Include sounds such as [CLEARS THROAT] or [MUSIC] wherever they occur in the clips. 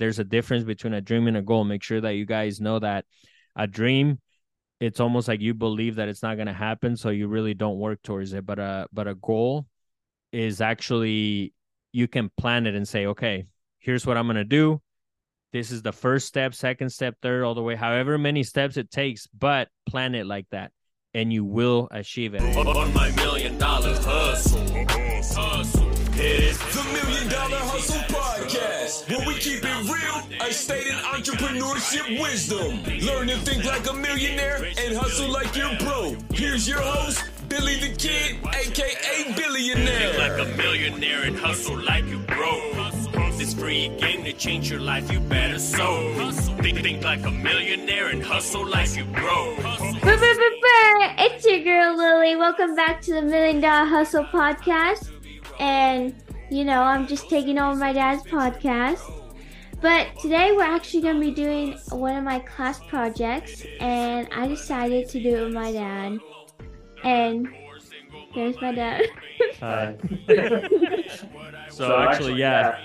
there's a difference between a dream and a goal. Make sure that you guys know that a dream it's almost like you believe that it's not going to happen so you really don't work towards it. But a but a goal is actually you can plan it and say okay here's what i'm going to do. This is the first step second step third all the way however many steps it takes but plan it like that and you will achieve it on my million dollar hustle hustle the million dollar hustle podcast where we keep it real i stated entrepreneurship wisdom learn to think like a millionaire and hustle like you're broke here's your host Billy Dha Kidd aka billionaire Think like a millionaire and hustle like you broke this free game to change your life, you better so. Think, think like a millionaire and hustle like you broke. It's your girl Lily. Welcome back to the Million Dollar Hustle podcast. And you know, I'm just taking over my dad's podcast. But today we're actually going to be doing one of my class projects, and I decided to do it with my dad. And here's my dad. [LAUGHS] Hi. [LAUGHS] so, so, actually, yeah,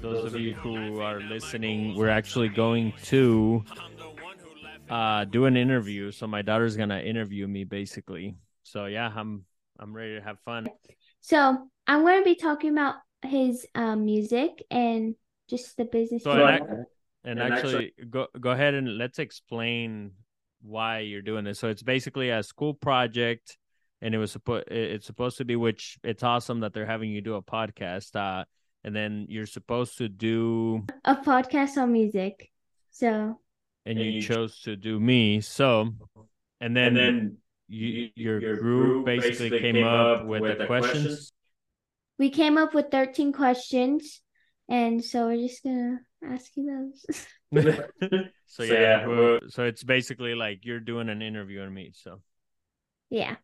those of you who are listening, we're actually going to uh, do an interview. So my daughter's gonna interview me, basically. So yeah, I'm I'm ready to have fun. So I'm going to be talking about his um, music and just the business. So and, and, actually, go go ahead and let's explain why you're doing this. So it's basically a school project, and it was supposed it's supposed to be which it's awesome that they're having you do a podcast. Uh, and then you're supposed to do a podcast on music. So and you chose to do me. So and then, and then you, your, your group basically, basically came, came up with, with the questions. questions. We came up with 13 questions and so we're just gonna ask you those. [LAUGHS] so, so yeah, yeah, so it's basically like you're doing an interview on me. So yeah,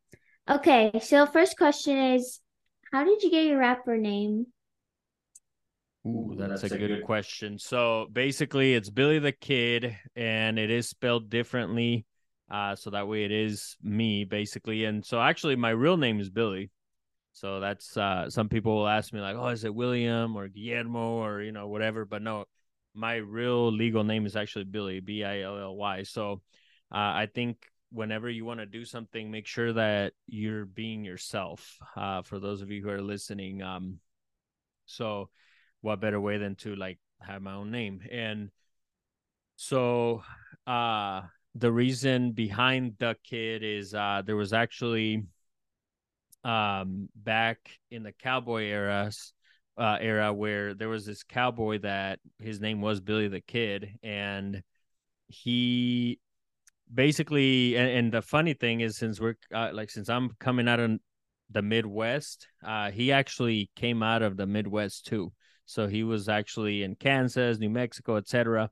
okay. So first question is, how did you get your rapper name? Ooh, that's, that's a, a, good, good question. So basically, it's Billy Dha Kidd, and it is spelled differently. Uh, so that way it is me basically. And so actually, my real name is Billy. So that's uh, some people will ask me like, "Oh, is it William or Guillermo or you know whatever?" But no, my real legal name is actually Billy, B I L L Y. So uh, I think whenever you want to do something, make sure that you're being yourself. Uh, for those of you who are listening, um, so what better way than to like have my own name and so uh the reason behind the kid is uh there was actually um back in the cowboy eras uh era where there was this cowboy that his name was Billy the Kid and he basically and, and the funny thing is since we're uh, like since I'm coming out of the Midwest uh he actually came out of the Midwest too so he was actually in Kansas, New Mexico, etc.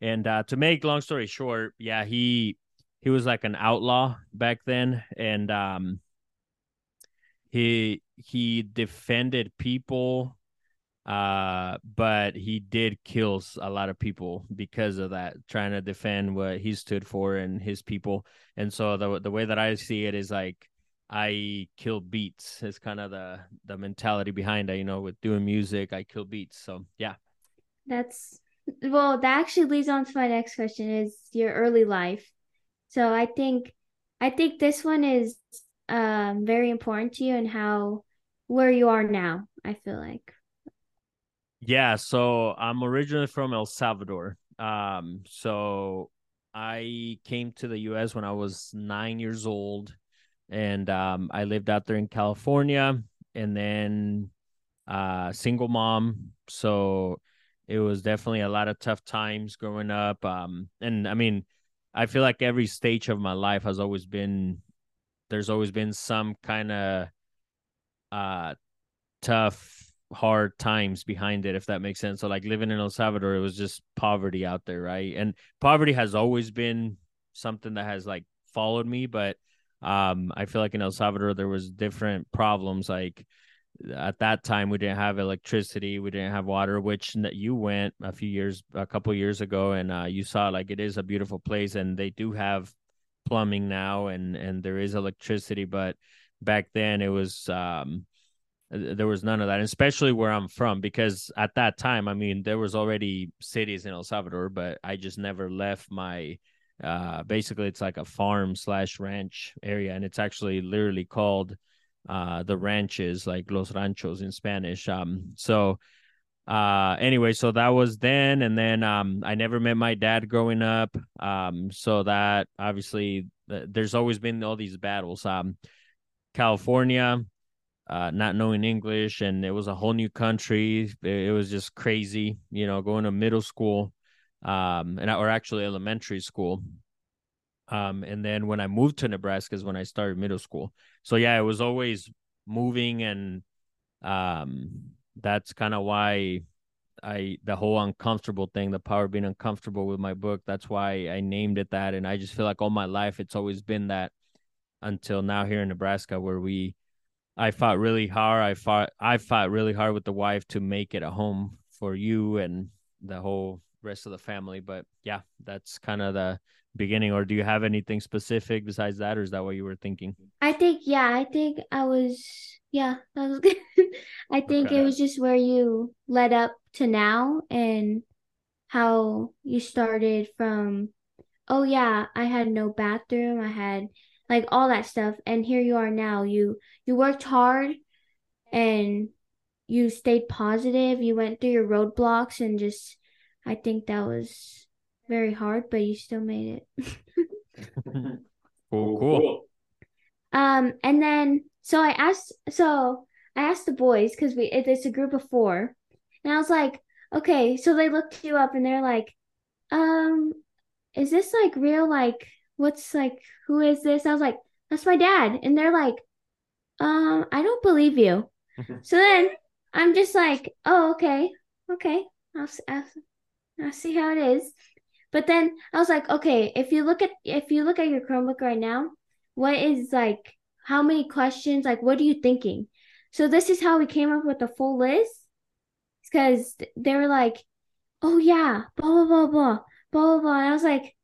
And uh, to make long story short, yeah, he he was like an outlaw back then, and um, he he defended people uh but he did kill a lot of people because of that trying to defend what he stood for and his people and so the the way that i see it is like I kill beats is kind of the the mentality behind it. You know, with doing music, I kill beats. So yeah, that's well. That actually leads on to my next question: is your early life. So I think I think this one is um very important to you and how where you are now. I feel like. Yeah, so I'm originally from El Salvador. Um, so I came to the U.S. when I was nine years old and um, I lived out there in California, and then uh, single mom. So it was definitely a lot of tough times growing up. Um, and I mean, I feel like every stage of my life has always been there's always been some kind of uh tough hard times behind it if that makes sense so like living in el salvador it was just poverty out there right and poverty has always been something that has like followed me but um, I feel like in El Salvador there was different problems. Like at that time, we didn't have electricity, we didn't have water. Which you went a few years, a couple years ago, and uh, you saw like it is a beautiful place, and they do have plumbing now, and and there is electricity. But back then, it was um, there was none of that, especially where I'm from, because at that time, I mean, there was already cities in El Salvador, but I just never left my. Uh, basically, it's like a farm slash ranch area, and it's actually literally called uh, the ranches, like Los Ranchos in Spanish. Um, so uh anyway so that was then and then um i never met my dad growing up. Um so that obviously there's always been all these battles. Um california uh not knowing english and it was a whole new country. It, was just crazy you know going to middle school um and or actually elementary school um and then when i moved to nebraska is when i started middle school so yeah it was always moving and um that's kind of why I the whole uncomfortable thing, the power being uncomfortable with my book. That's why I named it that. And I just feel like all my life it's always been that until now here in Nebraska where we I fought really hard. I fought I fought really hard with the wife to make it a home for you and the whole rest of the family. But yeah, that's kind of the beginning. Or do you have anything specific besides that, or is that what you were thinking? I think yeah, I think I was yeah, that was [LAUGHS] good. I think okay. it was just where you led up to now and how you started from oh yeah, I had no bathroom, I had like all that stuff and here you are now. You you worked hard and you stayed positive, you went through your roadblocks and just I think that was very hard, but you still made it. cool, cool. Um and then so I asked, so I asked the boys because we it's a group of four, and I was like, okay. So they looked you up and they're like, um, is this like real? Like, what's like, who is this? I was like, that's my dad, and they're like, um, I don't believe you. [LAUGHS] so then I'm just like, oh, okay, okay, I'll, I'll I'll see how it is. But then I was like, okay, if you look at if you look at your Chromebook right now, what is like how many questions? Like, what are you thinking? So this is how we came up with the full list. Because they were like, oh yeah, blah blah blah blah blah blah. And I was like,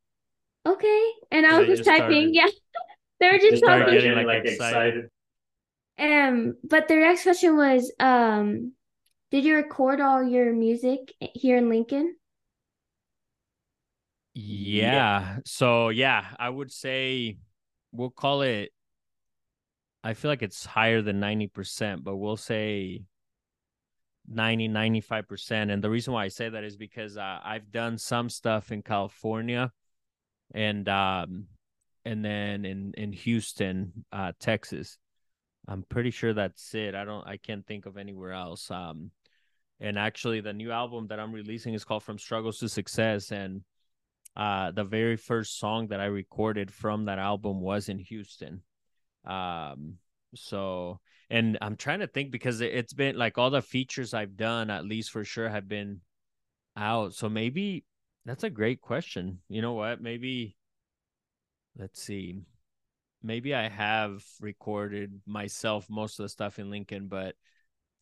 okay. And I was just, typing, started, yeah. [LAUGHS] they were just talking. Getting, like, like excited. Um, but the next question was, um, did you record all your music here in Lincoln? Yeah. So yeah, I would say we'll call it I feel like it's higher than 90%, but we'll say 90, 95%. And the reason why I say that is because uh, I've done some stuff in California and, um, and then in, in Houston, uh, Texas. I'm pretty sure that's it. I don't, I can't think of anywhere else. Um, and actually the new album that I'm releasing is called From Struggles to Success. And, uh, the very first song that I recorded from that album was in Houston. Um, so and I'm trying to think because it's been like all the features I've done, at least for sure, have been out. So maybe that's a great question. You know what? Maybe let's see. Maybe I have recorded myself most of the stuff in Lincoln, but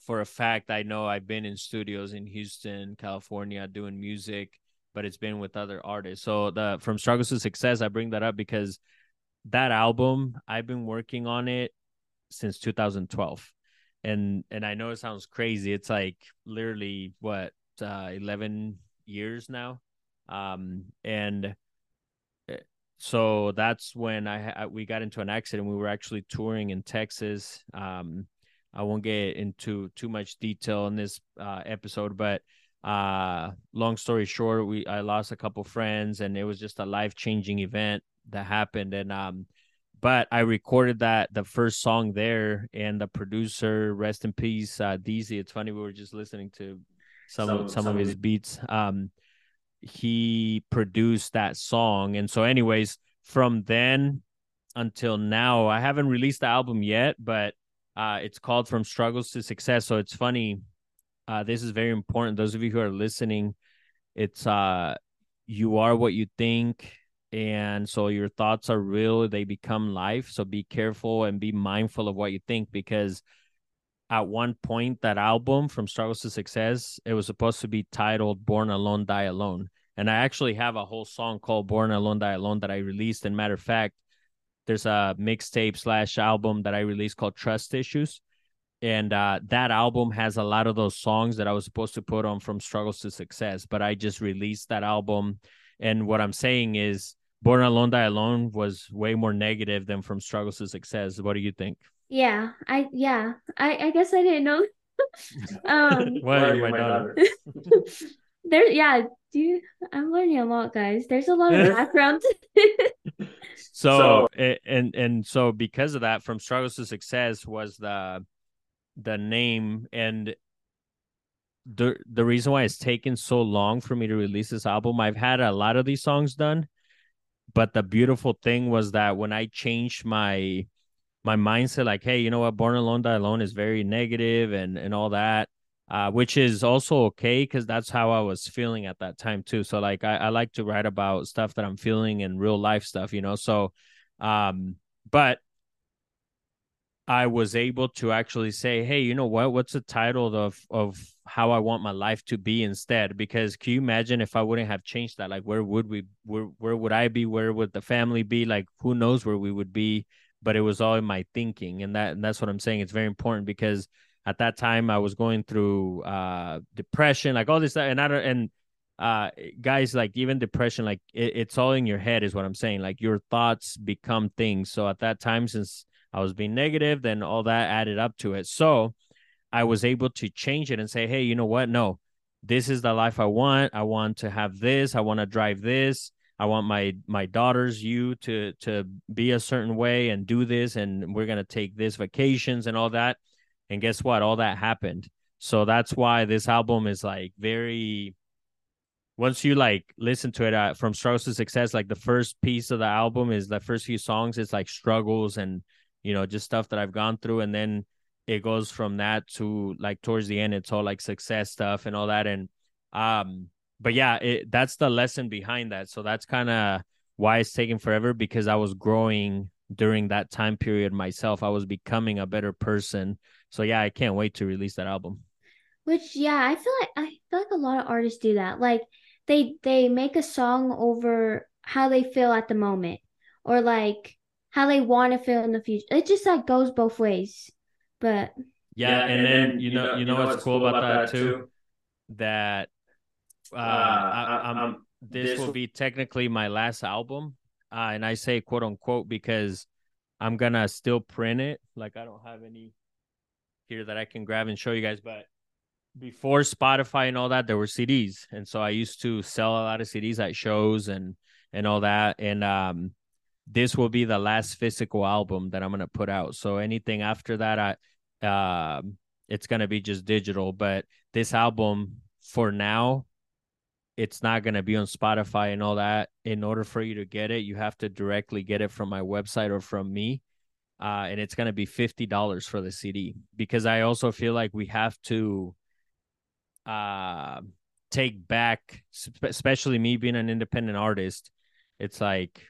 for a fact, I know I've been in studios in Houston, California, doing music, but it's been with other artists. So the from struggles to success, I bring that up because that album I've been working on it since 2012 and and I know it sounds crazy. It's like literally what uh 11 years now? Um and eh, so that's when I we got into an accident. We were actually touring in Texas. Um I won't get into too much detail in this uh, episode but uh long story short we I lost a couple friends and it was just a life-changing event that happened. And um but I recorded that the first song there and the producer rest in peace uh DZ it's funny we were just listening to some some, some, of his beats. Um he produced that song. And so anyways from then until now I haven't released the album yet but uh it's called From Struggles to Success. So it's funny uh this is very important. Those of you who are listening it's uh you are what you think and so your thoughts are real they become life. So be careful and be mindful of what you think because at one point that album from struggles to success it was supposed to be titled born alone die alone. And i actually have a whole song called born alone die alone that i released. And matter of fact there's a mixtape slash album that i released called trust issues and uh, that album has a lot of those songs that I was supposed to put on from struggles to success, but I just released that album. And what I'm saying is, Born Alone Die Alone was way more negative than from struggles to success. What do you think? Yeah, I yeah, I I guess I didn't know. [LAUGHS] um, well, my daughter. [LAUGHS] [LAUGHS] there, yeah, dude, I'm learning a lot, guys. There's a lot of background. so, so and and so because of that, from struggles to success was the the name and the the reason why it's taken so long for me to release this album i've had a lot of these songs done but the beautiful thing was that when i changed my my mindset like hey you know what? Born alone die alone is very negative and and all that uh, which is also okay because that's how i was feeling at that time too. So like I, I like to write about stuff that i'm feeling and real life stuff you know? So um but I was able to actually say, "Hey, you know what? What's the title of of how I want my life to be instead?" Because can you imagine if I wouldn't have changed that? Like, where would we? Where where would I be? Where would the family be? Like, who knows where we would be? But it was all in my thinking, and that and that's what I'm saying. It's very important because at that time I was going through uh depression, like all this, and I don't and uh guys like even depression like it, it's all in your head is what i'm saying like your thoughts become things so at that time since I was being negative, then all that added up to it. So I was able to change it and say, hey, you know what? No, this is the life I want. I want to have this. I want to drive this. I want my my daughters, you to to be a certain way and do this, and we're gonna take this vacations and all that. And guess what? All that happened. So that's why this album is like very. Once you like listen to it uh, from struggles to success, like the first piece of the album is the first few songs. It's like struggles and you know, just stuff that I've gone through. And then it goes from that to like towards the end, it's all like success stuff and all that. And, um, but yeah, it, that's the lesson behind that. So that's kind of why it's taking forever because I was growing during that time period myself. I was becoming a better person. So yeah, I can't wait to release that album. Which yeah, I feel like I feel like a lot of artists do that. Like they they make a song over how they feel at the moment or like how they want to feel in the future. It just like goes both ways. But yeah, yeah and, and, then you know you know, what's, what's cool about, about that too? That uh, uh I, am this, this will be technically my last album, uh, and I say quote unquote because I'm gonna still print it. Like I don't have any here that I can grab and show you guys, but before Spotify and all that, there were CDs, and so I used to sell a lot of CDs at shows and and all that, and um this will be the last physical album that I'm gonna put out. So anything after that, I uh, it's gonna be just digital. But this album, for now, it's not gonna be on Spotify and all that. In order for you to get it, you have to directly get it from my website or from me. Uh, and it's gonna be fifty dollars for the CD because I also feel like we have to uh take back, especially me being an independent artist. It's like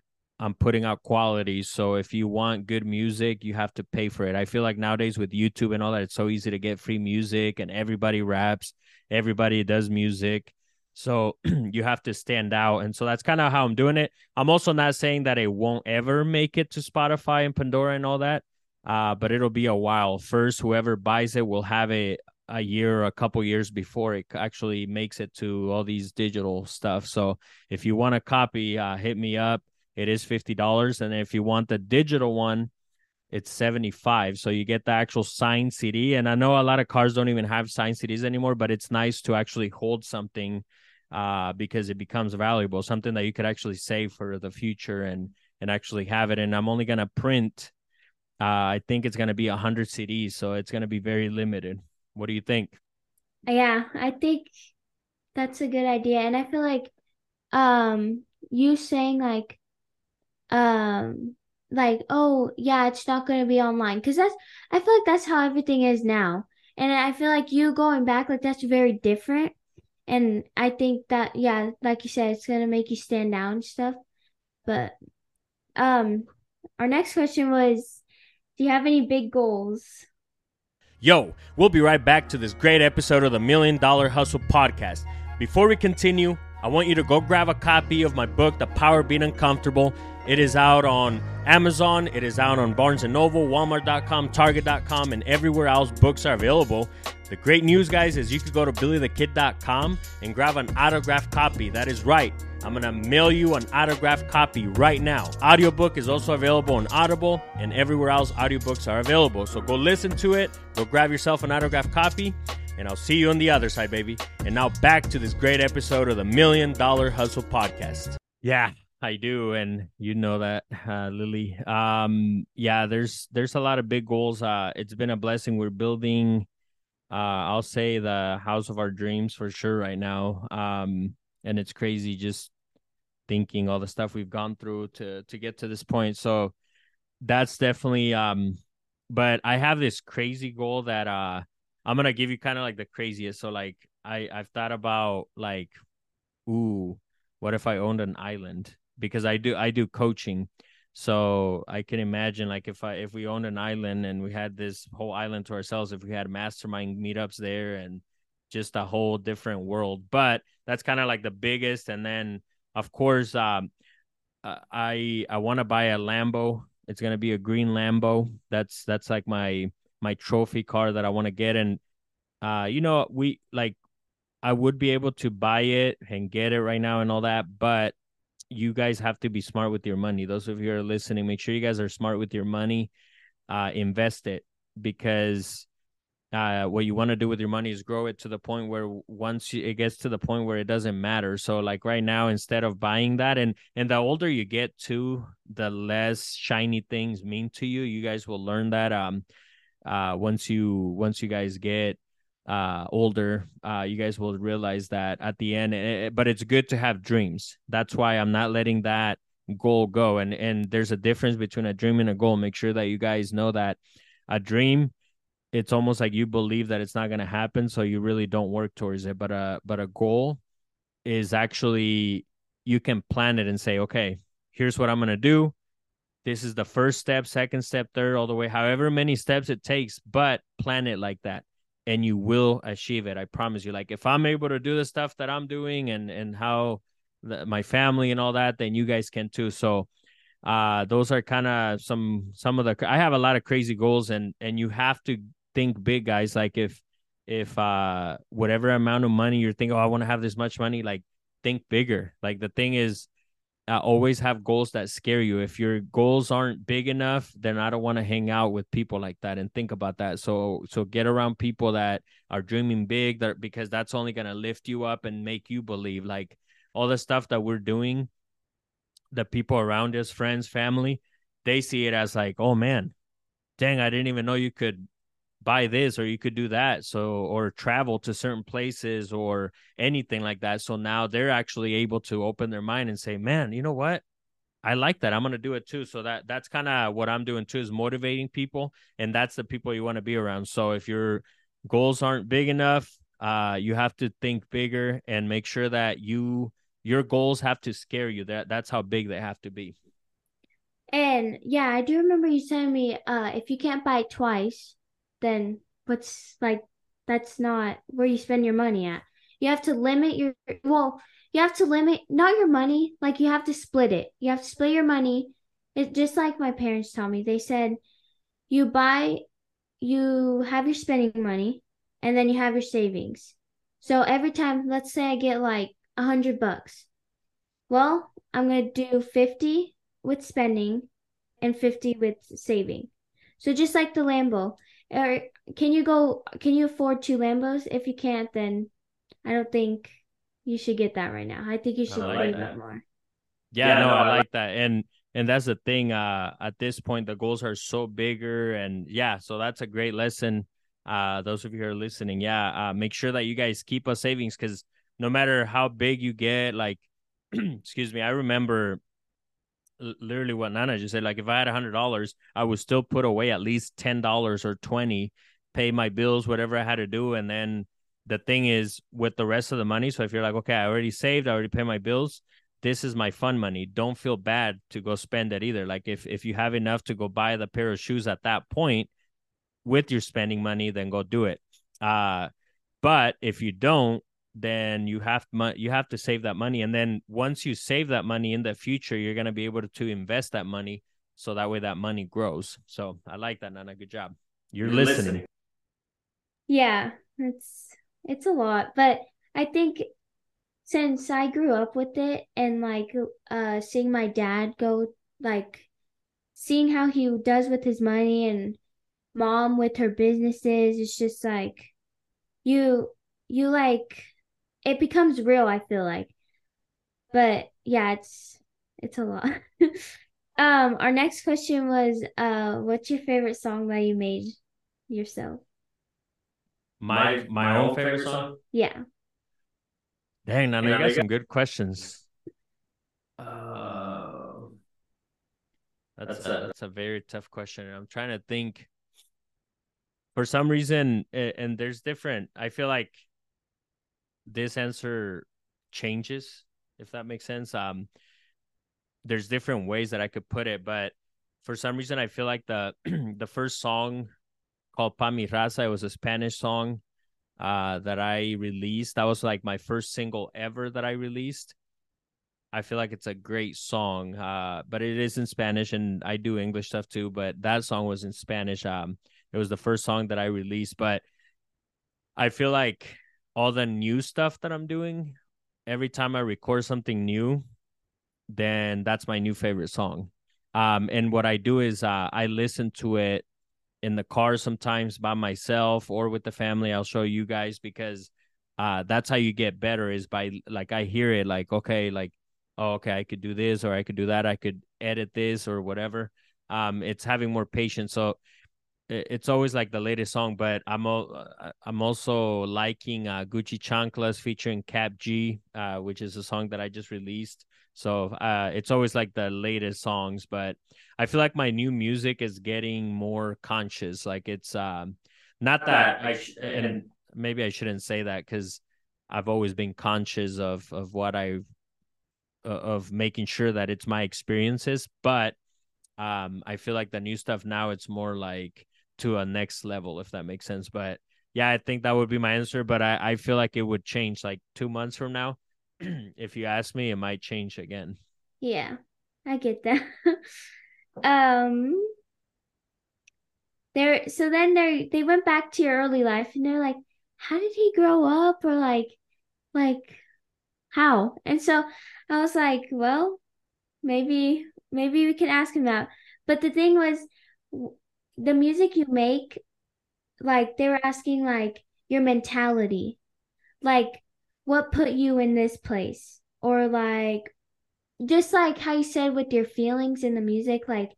I'm putting out quality. So if you want good music, you have to pay for it. I feel like nowadays with YouTube and all that, it's so easy to get free music and everybody raps, everybody does music. So [CLEARS THROAT] you have to stand out. And so that's kind of how I'm doing it. I'm also not saying that it won't ever make it to Spotify and Pandora and all that. Uh, but it'll be a while. First, whoever buys it will have it a year, a couple years before it actually makes it to all these digital stuff. So if you want a copy, uh, hit me up it is $50 and if you want the digital one it's 75 so you get the actual signed cd and i know a lot of cars don't even have signed cds anymore but it's nice to actually hold something uh, because it becomes valuable something that you could actually save for the future and and actually have it. And i'm only going to print uh, i think it's going to be 100 cds so it's going to be very limited. What do you think? Yeah i think that's a good idea. And i feel like um you saying like um like oh yeah it's not going to be online. Because that's i feel like that's how everything is now. And i feel like you going back like that's very different. And i think that yeah like you said it's going to make you stand out and stuff. But um our next question was do you have any big goals? Yo we'll be right back to this great episode of the million dollar hustle podcast. Before we continue I want you to go grab a copy of my book, The Power of Being Uncomfortable. It is out on Amazon, it is out on Barnes & Noble, Walmart.com, Target.com, and everywhere else books are available. The great news, guys, is you could go to BillyDhaKidd.com and grab an autographed copy. That is right. I'm going to mail you an autographed copy right now. Audiobook is also available on Audible and everywhere else audiobooks are available. So go listen to it, go grab yourself an autographed copy, and I'll see you on the other side, baby. And now back to this great episode of the Million Dollar Hustle Podcast. Yeah, I do, and you know that, uh, Lily. Um, yeah, there's there's a lot of big goals. Uh, it's been a blessing. We're building, uh, I'll say the house of our dreams for sure right now. Um, and it's crazy just thinking all the stuff we've gone through to to get to this point. So that's definitely um, but I have this crazy goal that uh I'm gonna give you kind of like the craziest. So like I I've thought about like, ooh, what if I owned an island? Because I do I do coaching, so I can imagine like if I if we owned an island and we had this whole island to ourselves, if we had mastermind meetups there and just a whole different world. But that's kind of like the biggest. And then of course, um, uh, I I want to buy a Lambo. It's gonna be a green Lambo. That's that's like my my trophy car that I want to get. And uh, you know, we like I would be able to buy it and get it right now and all that, but you guys have to be smart with your money. Those of you are listening, make sure you guys are smart with your money. Uh, invest it because uh, what you want to do with your money is grow it to the point where once you, it gets to the point where it doesn't matter. So like right now, instead of buying that, and and the older you get to, the less shiny things mean to you. You guys will learn that. Um, uh, once you once you guys get uh older uh you guys will realize that at the end it, eh, eh, but it's good to have dreams. That's why i'm not letting that goal go. And and there's a difference between a dream and a goal. Make sure that you guys know that a dream it's almost like you believe that it's not going to happen so you really don't work towards it. But a but a goal is actually you can plan it and say okay here's what i'm going to do. This is the first step, second step, third, all the way, however many steps it takes, but plan it like that and you will achieve it. I promise you. Like if I'm able to do the stuff that I'm doing and and how the, my family and all that, then you guys can too. So uh those are kind of some some of the I have a lot of crazy goals and and you have to think big guys like if if uh whatever amount of money you're thinking oh I want to have this much money like think bigger. Like the thing is uh, always have goals that scare you. If your goals aren't big enough, then I don't want to hang out with people like that and think about that. So so get around people that are dreaming big that because that's only going to lift you up and make you believe like all the stuff that we're doing the people around us, friends, family, they see it as like, "Oh man, dang, I didn't even know you could buy this or you could do that so or travel to certain places or anything like that so now they're actually able to open their mind and say man you know what? I like that i'm going to do it too. So that that's kind of what i'm doing too is motivating people and that's the people you want to be around. So if your goals aren't big enough uh you have to think bigger and make sure that you your goals have to scare you that that's how big they have to be. And yeah i do remember you telling me uh if you can't buy twice then what's like that's not where you spend your money at. You have to limit your well, you have to limit not your money, like you have to split it. You have to split your money. It just like my parents taught me. They said you buy you have your spending money and then you have your savings. So every time, let's say I get like a hundred bucks. Well, I'm gonna do 50 with spending and 50 with saving. So just like the Lambo, or can you go? Can you afford two Lambos? If you can't, then I don't think you should get that right now. I think you should like save up more. Yeah, yeah no, no, I like that, and and that's the thing. Uh, at this point, the goals are so bigger, and yeah, so that's a great lesson. Uh, those of you who are listening, yeah, uh, make sure that you guys keep a savings because no matter how big you get, like, [CLEARS THROAT] excuse me, I remember literally what Nana just said. Like if I had a hundred dollars, I would still put away at least ten dollars or twenty, pay my bills, whatever I had to do, and then the thing is with the rest of the money. So if you're like, okay, I already saved, I already pay my bills. This is my fun money. Don't feel bad to go spend that either. Like if if you have enough to go buy the pair of shoes at that point with your spending money, then go do it. Uh, but if you don't, then you have mo- you have to save that money. And then once you save that money in the future you're going to be able to, to invest that money so that way that money grows. So i like that nana. Good job. You're, you're listening. listening. Yeah it's it's a lot. But i think since i grew up with it and like uh seeing my dad go like seeing how he does with his money and mom with her businesses it's just like you you like it becomes real i feel like. But yeah it's it's a lot. [LAUGHS] Um our next question was uh what's your favorite song that you made yourself? My my, my own favorite song? yeah. Dang Nana, you got some good questions. Uh that's, that's a, a that's a very tough question i'm trying to think. For some reason and there's different i feel like this answer changes if that makes sense. Um there's different ways that i could put it but for some reason i feel like the [CLEARS THROAT] the first song called pa mi raza it was a spanish song uh that i released. That was like my first single ever that i released. I feel like it's a great song uh but it is in spanish and i do english stuff too but that song was in spanish. Um it was the first song that i released but i feel like all the new stuff that I'm doing, every time I record something new, then that's my new favorite song. Um, and what I do is uh, I listen to it in the car sometimes by myself or with the family. I'll show you guys because uh, that's how you get better is by like I hear it like okay like oh okay I could do this or I could do that I could edit this or whatever. Um, it's having more patience. So it's always like the latest song, but I'm uh, I'm also liking uh, Gucci Chanclas featuring Kap G, uh, which is a song that I just released. So uh, it's always like the latest songs, but I feel like my new music is getting more conscious. Like it's um, not that I sh- and maybe I shouldn't say that because I've always been conscious of of what I of making sure that it's my experiences, but um, I feel like the new stuff now it's more like to a next level, if that makes sense. But yeah, I think that would be my answer. But I, I feel like it would change like two months from now. [CLEARS THROAT] if you ask me, it might change again. Yeah, I get that. [LAUGHS] um there so then they they went back to your early life and they're like, how did he grow up? Or like like how? And so I was like, well, maybe maybe we can ask him that. But the thing was the music you make, like they were asking like your mentality, like what put you in this place, or like just like how you said with your feelings in the music, like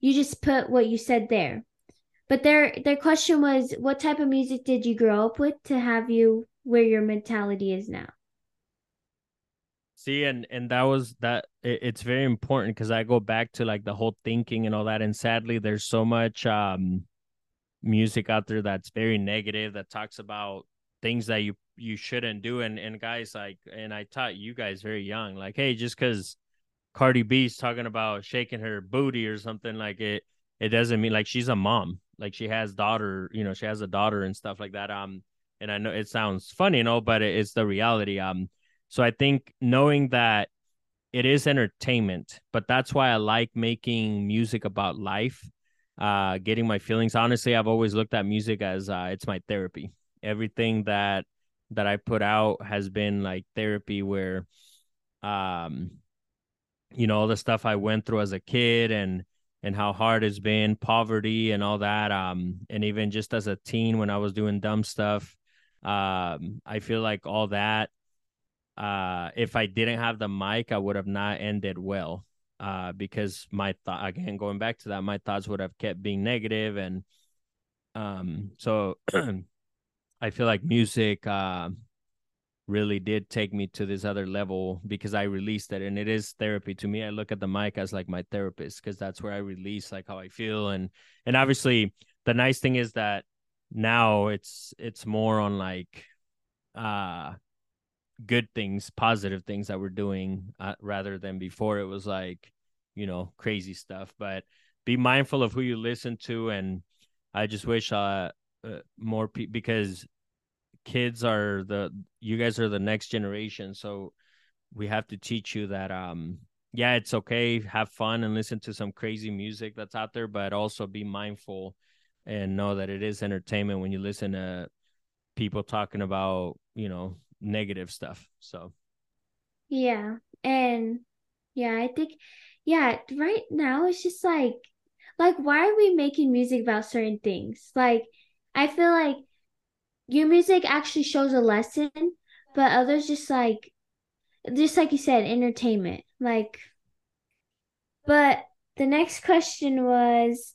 you just put what you said there. But their their question was, what type of music did you grow up with to have you where your mentality is now? See, and and that was that. It, it's very important because I go back to like the whole thinking and all that. And sadly, there's so much um music out there that's very negative that talks about things that you you shouldn't do. And and guys like, and I taught you guys very young, like, hey, just because Cardi B's talking about shaking her booty or something like it, it doesn't mean like she's a mom. Like she has daughter, you know, she has a daughter and stuff like that. Um, and I know it sounds funny, you know, but it, it's the reality. Um so I think knowing that it is entertainment, but that's why I like making music about life, uh, getting my feelings. Honestly, I've always looked at music as uh, it's my therapy. Everything that that I put out has been like therapy where um you know all the stuff I went through as a kid and and how hard it's been poverty and all that um and even just as a teen when I was doing dumb stuff um I feel like all that uh, if I didn't have the mic, I would have not ended well. Uh, because my thought again, going back to that, my thoughts would have kept being negative, and um, so [CLEARS THROAT] I feel like music uh really did take me to this other level because I released it, and it is therapy to me. I look at the mic as like my therapist because that's where I release like how I feel, and and obviously the nice thing is that now it's it's more on like uh good things, positive things that we're doing, uh, rather than before it was like, you know, crazy stuff. But be mindful of who you listen to, and I just wish uh, uh more people because kids are the you guys are the next generation, so we have to teach you that um yeah, it's okay, have fun and listen to some crazy music that's out there, but also be mindful and know that it is entertainment when you listen to people talking about, you know, negative stuff. So Yeah. And yeah, I think yeah, right now it's just like like why are we making music about certain things? Like I feel like your music actually shows a lesson, but others just like just like you said, entertainment. Like but the next question was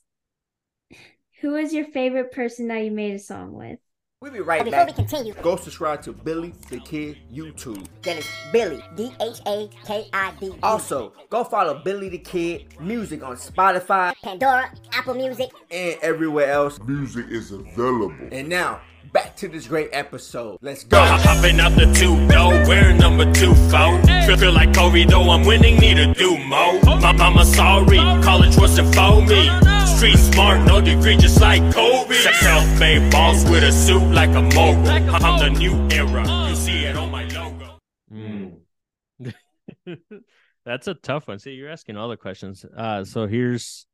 who was your favorite person that you made a song with? We'll be right Before back. Before we continue, Go subscribe to Billy Dha Kidd YouTube. that is Billy, D H A K I D. Also, go follow Billy Dha Kidd Music on Spotify Pandora, Apple Music. and everywhere else. Music is available. And now, back to this great episode. Let's go. Hopping out the two, nowhere number two, foe. Feel, feel like Kobe, though I'm winning, need to do more. My mama sorry, college wasn't for me. Street smart, no degree, just like Kobe. Self-made boss with a suit like a mogul. I'm the new era, you see it on my logo. Mm. [LAUGHS] That's a tough one. See, you're asking all the questions. Uh, so here's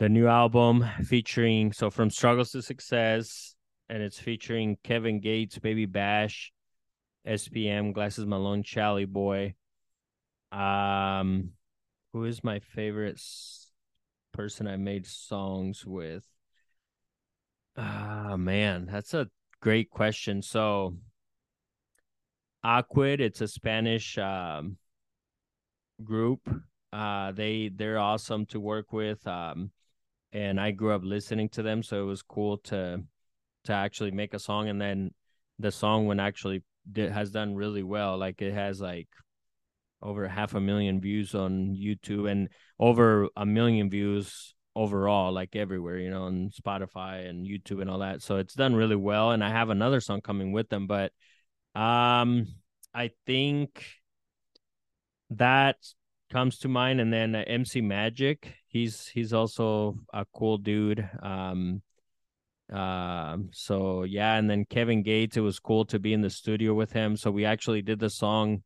the new album featuring so from struggles to success, and it's featuring Kevin Gates, Baby Bash, SPM, Glasses Malone, Charlie Boy. Um, who is my favorite s- person I made songs with? Ah, man, that's a great question. So. Akwid, it's a Spanish um, group. Uh, they they're awesome to work with. Um, and I grew up listening to them, so it was cool to to actually make a song. And then the song when actually did, has done really well. Like it has like over half a million views on YouTube and over a million views overall, like everywhere, you know, on Spotify and YouTube and all that. So it's done really well. And I have another song coming with them, but um, I think that comes to mind, and then uh, MC Magic. He's he's also a cool dude. Um, um, so yeah, and then Kevin Gates. It was cool to be in the studio with him. So we actually did the song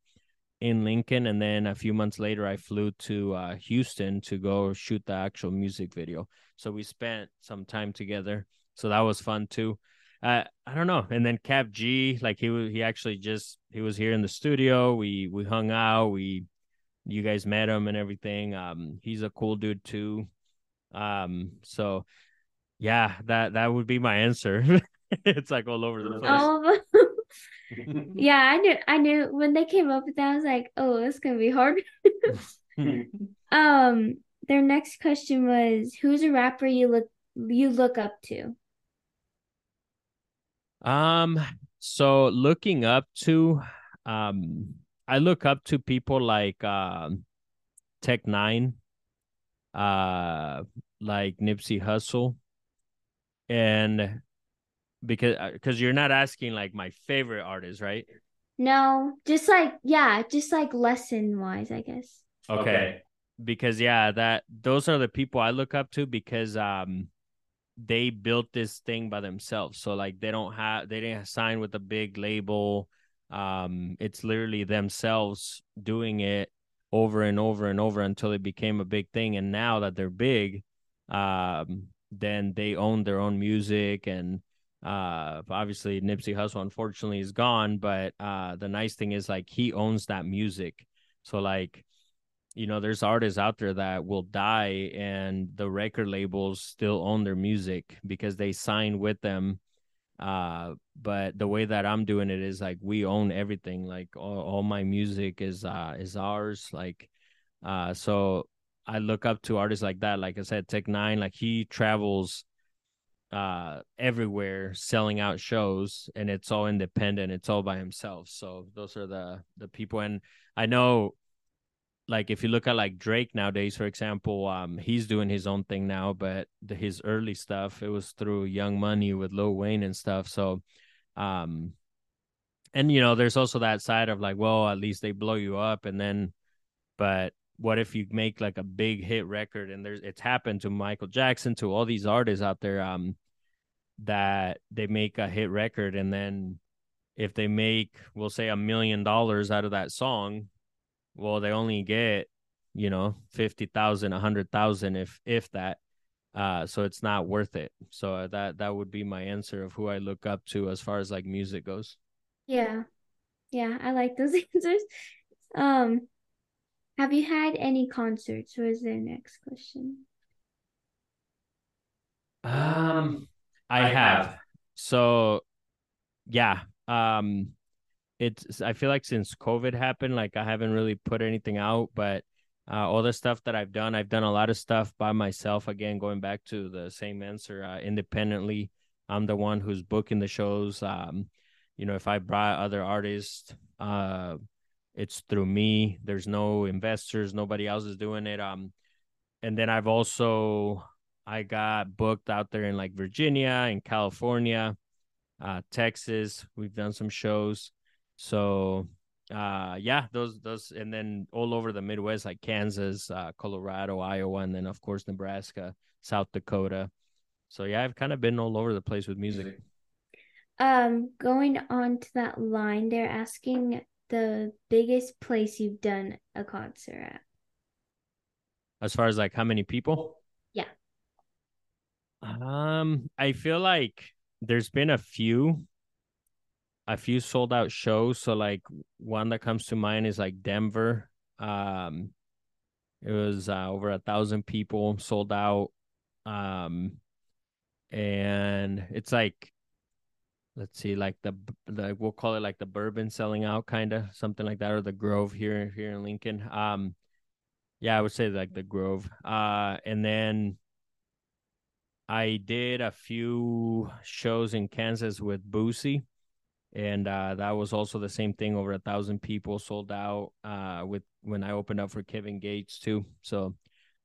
in Lincoln, and then a few months later, I flew to uh, Houston to go shoot the actual music video. So we spent some time together. So that was fun too uh, I don't know. And then Kap G, like he was, he actually just he was here in the studio. We we hung out. We you guys met him and everything. Um, he's a cool dude too. Um, so yeah, that that would be my answer. [LAUGHS] it's like all over the place. Oh, [LAUGHS] yeah, [LAUGHS] I knew. I knew when they came up with that. I was like, "Oh, it's gonna be hard." [LAUGHS] [LAUGHS] um, their next question was, "Who's a rapper you look you look up to?" Um, so looking up to, um, I look up to people like um, Tech N9ne, uh, like Nipsey Hussle, and because because you're not asking like my favorite artist, right? No, just like yeah, just like lesson wise, I guess. Okay. Because yeah, that those are the people I look up to because um they built this thing by themselves. So like they don't have they didn't sign with a big label. Um it's literally themselves doing it over and over and over until it became a big thing and now that they're big um then they own their own music and uh obviously Nipsey Hussle unfortunately is gone but uh the nice thing is like he owns that music. So like you know there's artists out there that will die and the record labels still own their music because they signed with them. Uh but the way that i'm doing it is like we own everything. Like all, all my music is uh is ours. Like uh so i look up to artists like that. Like i said Tech N9ne like he travels uh everywhere selling out shows and it's all independent it's all by himself so those are the the people and i know like if you look at like Drake nowadays, for example, um, he's doing his own thing now, but the, his early stuff it was through Young Money with Lil Wayne and stuff. So, um, and you know, there's also that side of like, well, at least they blow you up, and then, but what if you make like a big hit record and there's it's happened to Michael Jackson to all these artists out there, um, that they make a hit record and then if they make, we'll say, a million dollars out of that song, well, they only get, you know, fifty thousand, a hundred thousand, if if that. Uh, so it's not worth it. So that that would be my answer of who I look up to as far as like music goes. Yeah. Yeah, I like those [LAUGHS] answers. Um have you had any concerts? What is their next question? Um I have. So yeah. Um it's I feel like since COVID happened, like I haven't really put anything out, but uh, all the stuff that I've done, I've done a lot of stuff by myself. Again, going back to the same answer, uh, independently. I'm the one who's booking the shows. Um, you know, if I brought other artists, uh, it's through me. There's no investors, nobody else is doing it. Um, and then I've also I got booked out there in like Virginia, in California, uh, Texas. We've done some shows. So uh yeah those those and then all over the midwest like kansas uh colorado iowa and then of course nebraska south dakota so yeah i've kind of been all over the place with music Um going on to that line, they're asking the biggest place you've done a concert at. as far as like how many people. Um i feel like there's been a few a few sold out shows. So like one that comes to mind is like denver. Um it was uh, over a thousand people sold out. Um and it's like let's see like the the we'll call it like the bourbon selling out kind of something like that or the grove here here in lincoln. Um yeah i would say like the grove. Uh and then i did a few shows in kansas with boosie and uh that was also the same thing over a thousand people sold out uh with when i opened up for kevin gates too so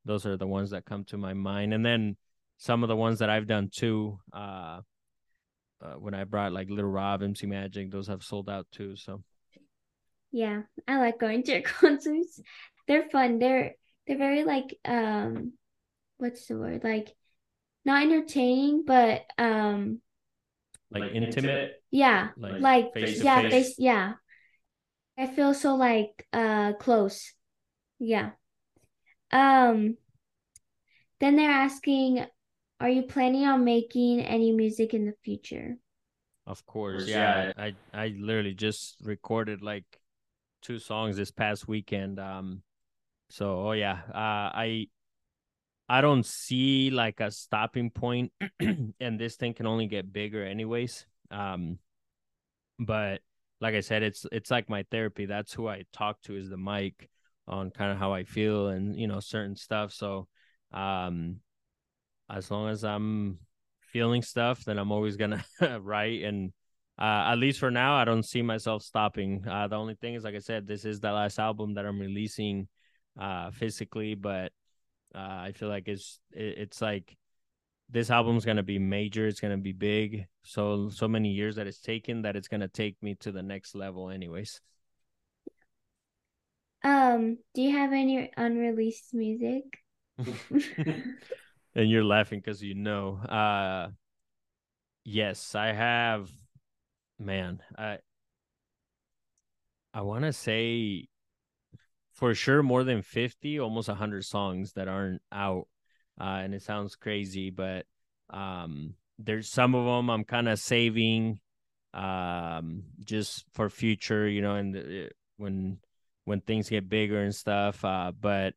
those are the ones that come to my mind and then some of the ones that i've done too uh uh, when I brought like Lil Rob, MC Magic, those have sold out too. So Yeah, I like going to [LAUGHS] concerts. They're fun. They're they're very like um what's the word? Like not entertaining, but um like, intimate, yeah, like, like face yeah, face. face yeah. I feel so like uh close. Yeah. Um then they're asking are you planning on making any music in the future? of course. course, Yeah, I I literally just recorded like two songs this past weekend. Um, so oh yeah, uh, I I don't see like a stopping point, [CLEARS THROAT] and this thing can only get bigger anyways. Um, but like I said, it's it's like my therapy. That's who I talk to is the mic on kind of how I feel and you know certain stuff. So, um, as long as I'm feeling stuff, then I'm always gonna [LAUGHS] write. And uh, at least for now, I don't see myself stopping. Uh, the only thing is, like I said, this is the last album that I'm releasing uh, physically, but uh, I feel like it's it, it's like this album's gonna be major. It's gonna be big. So so many years that it's taken that it's gonna take me to the next level, anyways. Um, do you have any unreleased music? [LAUGHS] [LAUGHS] and you're laughing because you know. Uh, yes, I have. Man, I I want to say for sure more than fifty, almost hundred songs that aren't out, uh, and it sounds crazy, but um, there's some of them I'm kind of saving, um, just for future, you know, and uh, when when things get bigger and stuff. Uh, but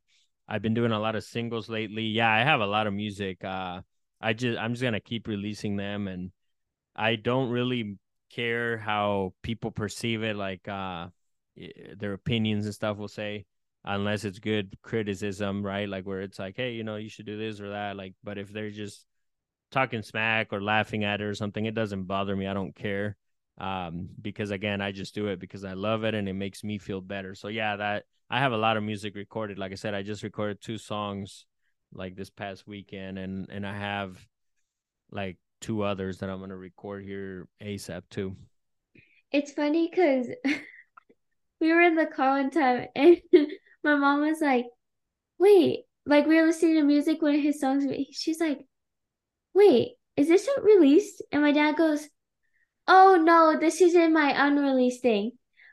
I've been doing a lot of singles lately. Yeah, I have a lot of music. Uh, I just I'm just gonna keep releasing them, and I don't really care how people perceive it, like uh, their opinions and stuff. Will say unless it's good criticism, right? Like where it's like, hey, you know, you should do this or that. Like, but if they're just talking smack or laughing at it or something, it doesn't bother me. I don't care um because again i just do it because i love it and it makes me feel better so yeah that i have a lot of music recorded like i said i just recorded two songs like this past weekend and and i have like two others that i'm to record here asap too It's funny because [LAUGHS] we were in the car one time and [LAUGHS] my mom was like, wait, like we were listening to music, one of his songs. She's like, wait, is this not released? And my dad goes, Oh no, this is in my unreleased thing.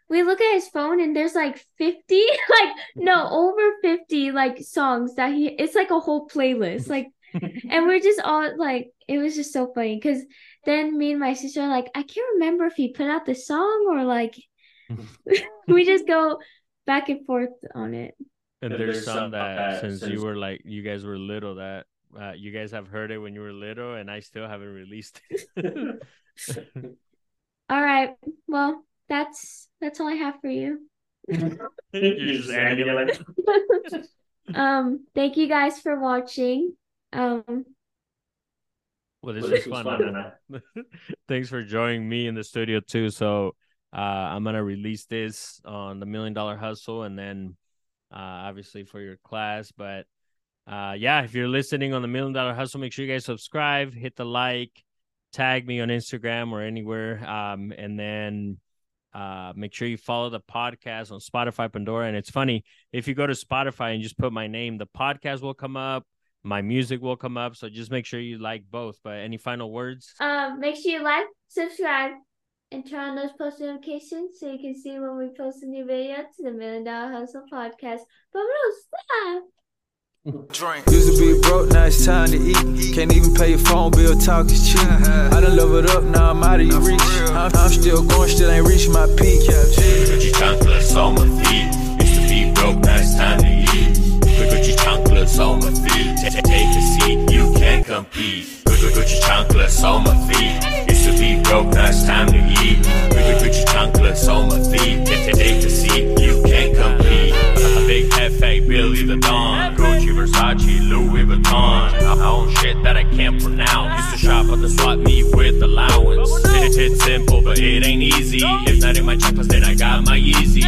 We look at his phone and there's like 50, [LAUGHS] like no, over 50 like songs that he it's like a whole playlist. Like [LAUGHS] and we're just all like it was just so funny because then me and my sister are like, I can't remember if he put out the song or like [LAUGHS] we just go back and forth on it. And And there's there's some some that that since since- you were like you guys were little that uh, you guys have heard it when you were little, and I still haven't released it. [LAUGHS] [LAUGHS] All right. Well, that's that's all I have for you. You're just ending [LAUGHS] um, thank you guys for watching. Um, Well, this Well, this was fun. fun, man. Thanks for joining me in the studio too. So uh, I'm gonna release this on the Million Dollar Hustle, and then uh, obviously for your class. But uh, yeah, if you're listening on the Million Dollar Hustle, make sure you guys subscribe, hit the like, tag me on Instagram or anywhere, um, and then. Uh, make sure you follow the podcast on Spotify, Pandora. And it's funny if you go to Spotify and just put my name, the podcast will come up, my music will come up. So just make sure you like both. But any final words? um, make sure you like, subscribe, and turn on those post notifications so you can see when we post a new video to the Million Dollar Hustle podcast. But stop. Used to be broke, now it's time to eat. Can't even pay your phone bill, talk is cheap. I done leveled up, now I'm out of your reach. I'm, I'm still going, still ain't reached my peak. Gucci chocolates on my feet. Used to be broke, now it's time to eat. Gucci chocolates on my feet. Ta- ta- Take a seat, you can't compete. Gucci Gucci chocolates on my feet. To be broke, now it's time to eat. Gucci Gucci chocolates on my feet. Ta- Take a seat, you can't compete. A big F.A. Billy the Don. Gucci, Versace, Louis Vuitton. I own shit that I can't pronounce. Used to shop at the swap meet with allowance. It, it's simple, but it ain't easy. If not in my checklist, then I got my Yeezy.